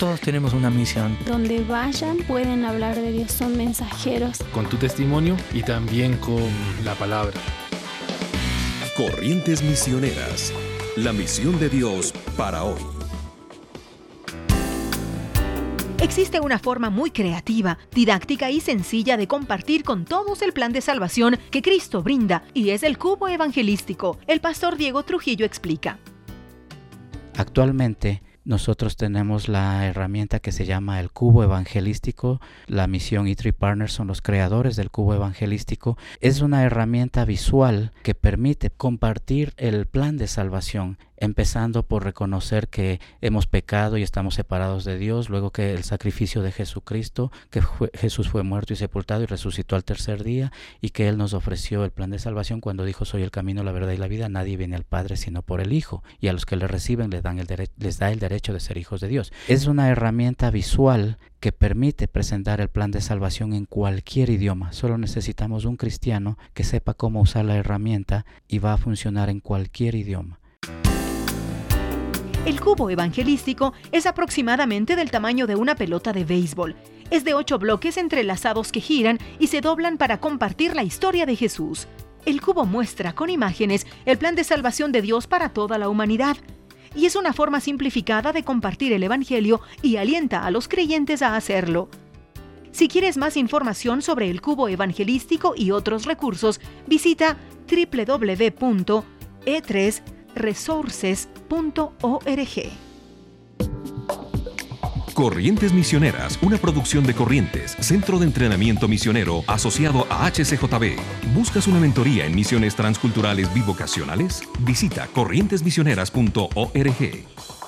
Todos tenemos una misión. Donde vayan pueden hablar de Dios, son mensajeros. Con tu testimonio y también con la palabra. Corrientes Misioneras, la misión de Dios para hoy. Existe una forma muy creativa, didáctica y sencilla de compartir con todos el plan de salvación que Cristo brinda y es el cubo evangelístico. El pastor Diego Trujillo explica. Actualmente, nosotros tenemos la herramienta que se llama el cubo evangelístico. La misión E3 Partners son los creadores del cubo evangelístico. Es una herramienta visual que permite compartir el plan de salvación empezando por reconocer que hemos pecado y estamos separados de Dios, luego que el sacrificio de Jesucristo, que Jesús fue muerto y sepultado y resucitó al tercer día y que Él nos ofreció el plan de salvación cuando dijo soy el camino, la verdad y la vida, nadie viene al Padre sino por el Hijo y a los que le reciben les, dan el les da el derecho de ser hijos de Dios. Es una herramienta visual que permite presentar el plan de salvación en cualquier idioma. Solo necesitamos un cristiano que sepa cómo usar la herramienta y va a funcionar en cualquier idioma. El cubo evangelístico es aproximadamente del tamaño de una pelota de béisbol. Es de ocho bloques entrelazados que giran y se doblan para compartir la historia de Jesús. El cubo muestra con imágenes el plan de salvación de Dios para toda la humanidad. Y es una forma simplificada de compartir el Evangelio y alienta a los creyentes a hacerlo. Si quieres más información sobre el cubo evangelístico y otros recursos, visita www.e3 resources.org. Corrientes Misioneras, una producción de Corrientes, Centro de Entrenamiento Misionero asociado a HCJB. ¿Buscas una mentoría en misiones transculturales bivocacionales? Visita corrientesmisioneras.org.